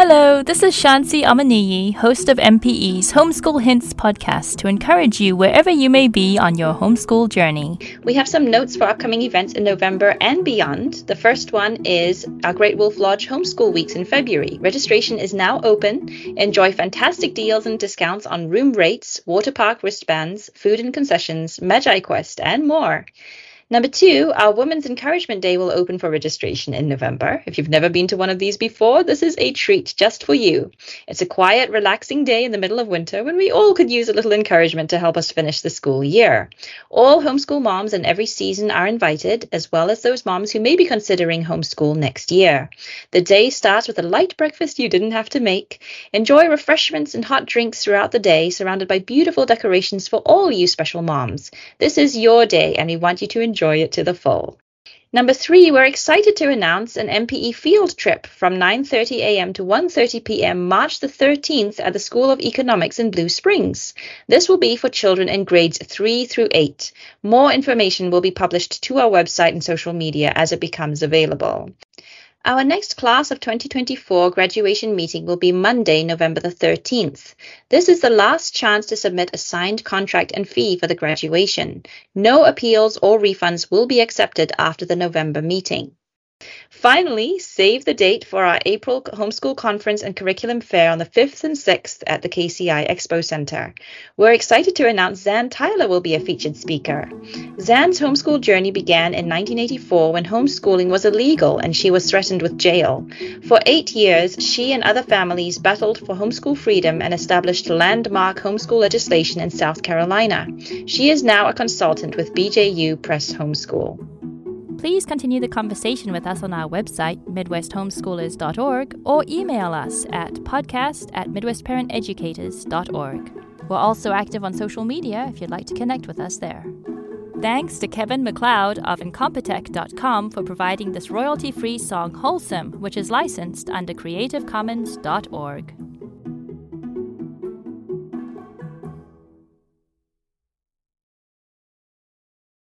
Hello, this is Shansi Amaniyi, host of MPE's Homeschool Hints podcast, to encourage you wherever you may be on your homeschool journey. We have some notes for upcoming events in November and beyond. The first one is our Great Wolf Lodge Homeschool Weeks in February. Registration is now open. Enjoy fantastic deals and discounts on room rates, water park wristbands, food and concessions, MagiQuest, and more. Number two, our Women's Encouragement Day will open for registration in November. If you've never been to one of these before, this is a treat just for you. It's a quiet, relaxing day in the middle of winter when we all could use a little encouragement to help us finish the school year. All homeschool moms in every season are invited, as well as those moms who may be considering homeschool next year. The day starts with a light breakfast you didn't have to make. Enjoy refreshments and hot drinks throughout the day, surrounded by beautiful decorations for all you special moms. This is your day, and we want you to enjoy enjoy it to the full. Number three, we're excited to announce an MPE field trip from 9:30 a.m. to 1:30 p.m. March the 13th at the School of Economics in Blue Springs. This will be for children in grades 3 through 8. More information will be published to our website and social media as it becomes available. Our next class of 2024 graduation meeting will be Monday, November the 13th. This is the last chance to submit a signed contract and fee for the graduation. No appeals or refunds will be accepted after the November meeting. Finally, save the date for our April Homeschool Conference and Curriculum Fair on the 5th and 6th at the KCI Expo Center. We're excited to announce Zan Tyler will be a featured speaker. Zan's homeschool journey began in 1984 when homeschooling was illegal and she was threatened with jail. For eight years, she and other families battled for homeschool freedom and established landmark homeschool legislation in South Carolina. She is now a consultant with BJU Press Homeschool. Please continue the conversation with us on our website, midwesthomeschoolers.org, or email us at podcast at midwestparenteducators.org. We're also active on social media if you'd like to connect with us there. Thanks to Kevin MacLeod of Incompetech.com for providing this royalty free song Wholesome, which is licensed under creativecommons.org.